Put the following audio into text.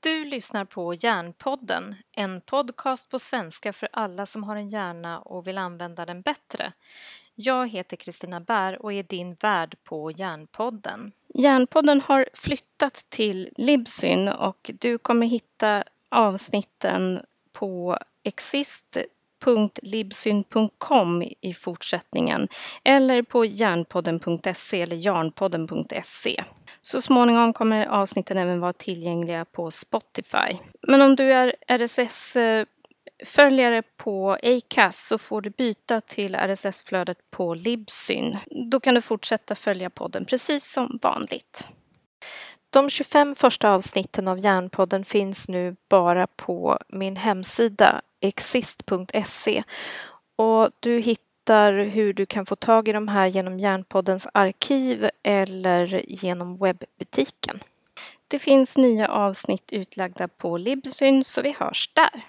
Du lyssnar på Hjärnpodden, en podcast på svenska för alla som har en hjärna och vill använda den bättre. Jag heter Kristina Bär och är din värd på Hjärnpodden. Hjärnpodden har flyttat till Libsyn och du kommer hitta avsnitten på Exist www.libsyn.com i fortsättningen eller på järnpodden.se eller jarnpodden.se. Så småningom kommer avsnitten även vara tillgängliga på Spotify. Men om du är RSS-följare på Acast så får du byta till RSS-flödet på Libsyn. Då kan du fortsätta följa podden precis som vanligt. De 25 första avsnitten av Järnpodden finns nu bara på min hemsida exist.se och du hittar hur du kan få tag i de här genom Järnpoddens arkiv eller genom webbutiken. Det finns nya avsnitt utlagda på Libsyn så vi hörs där.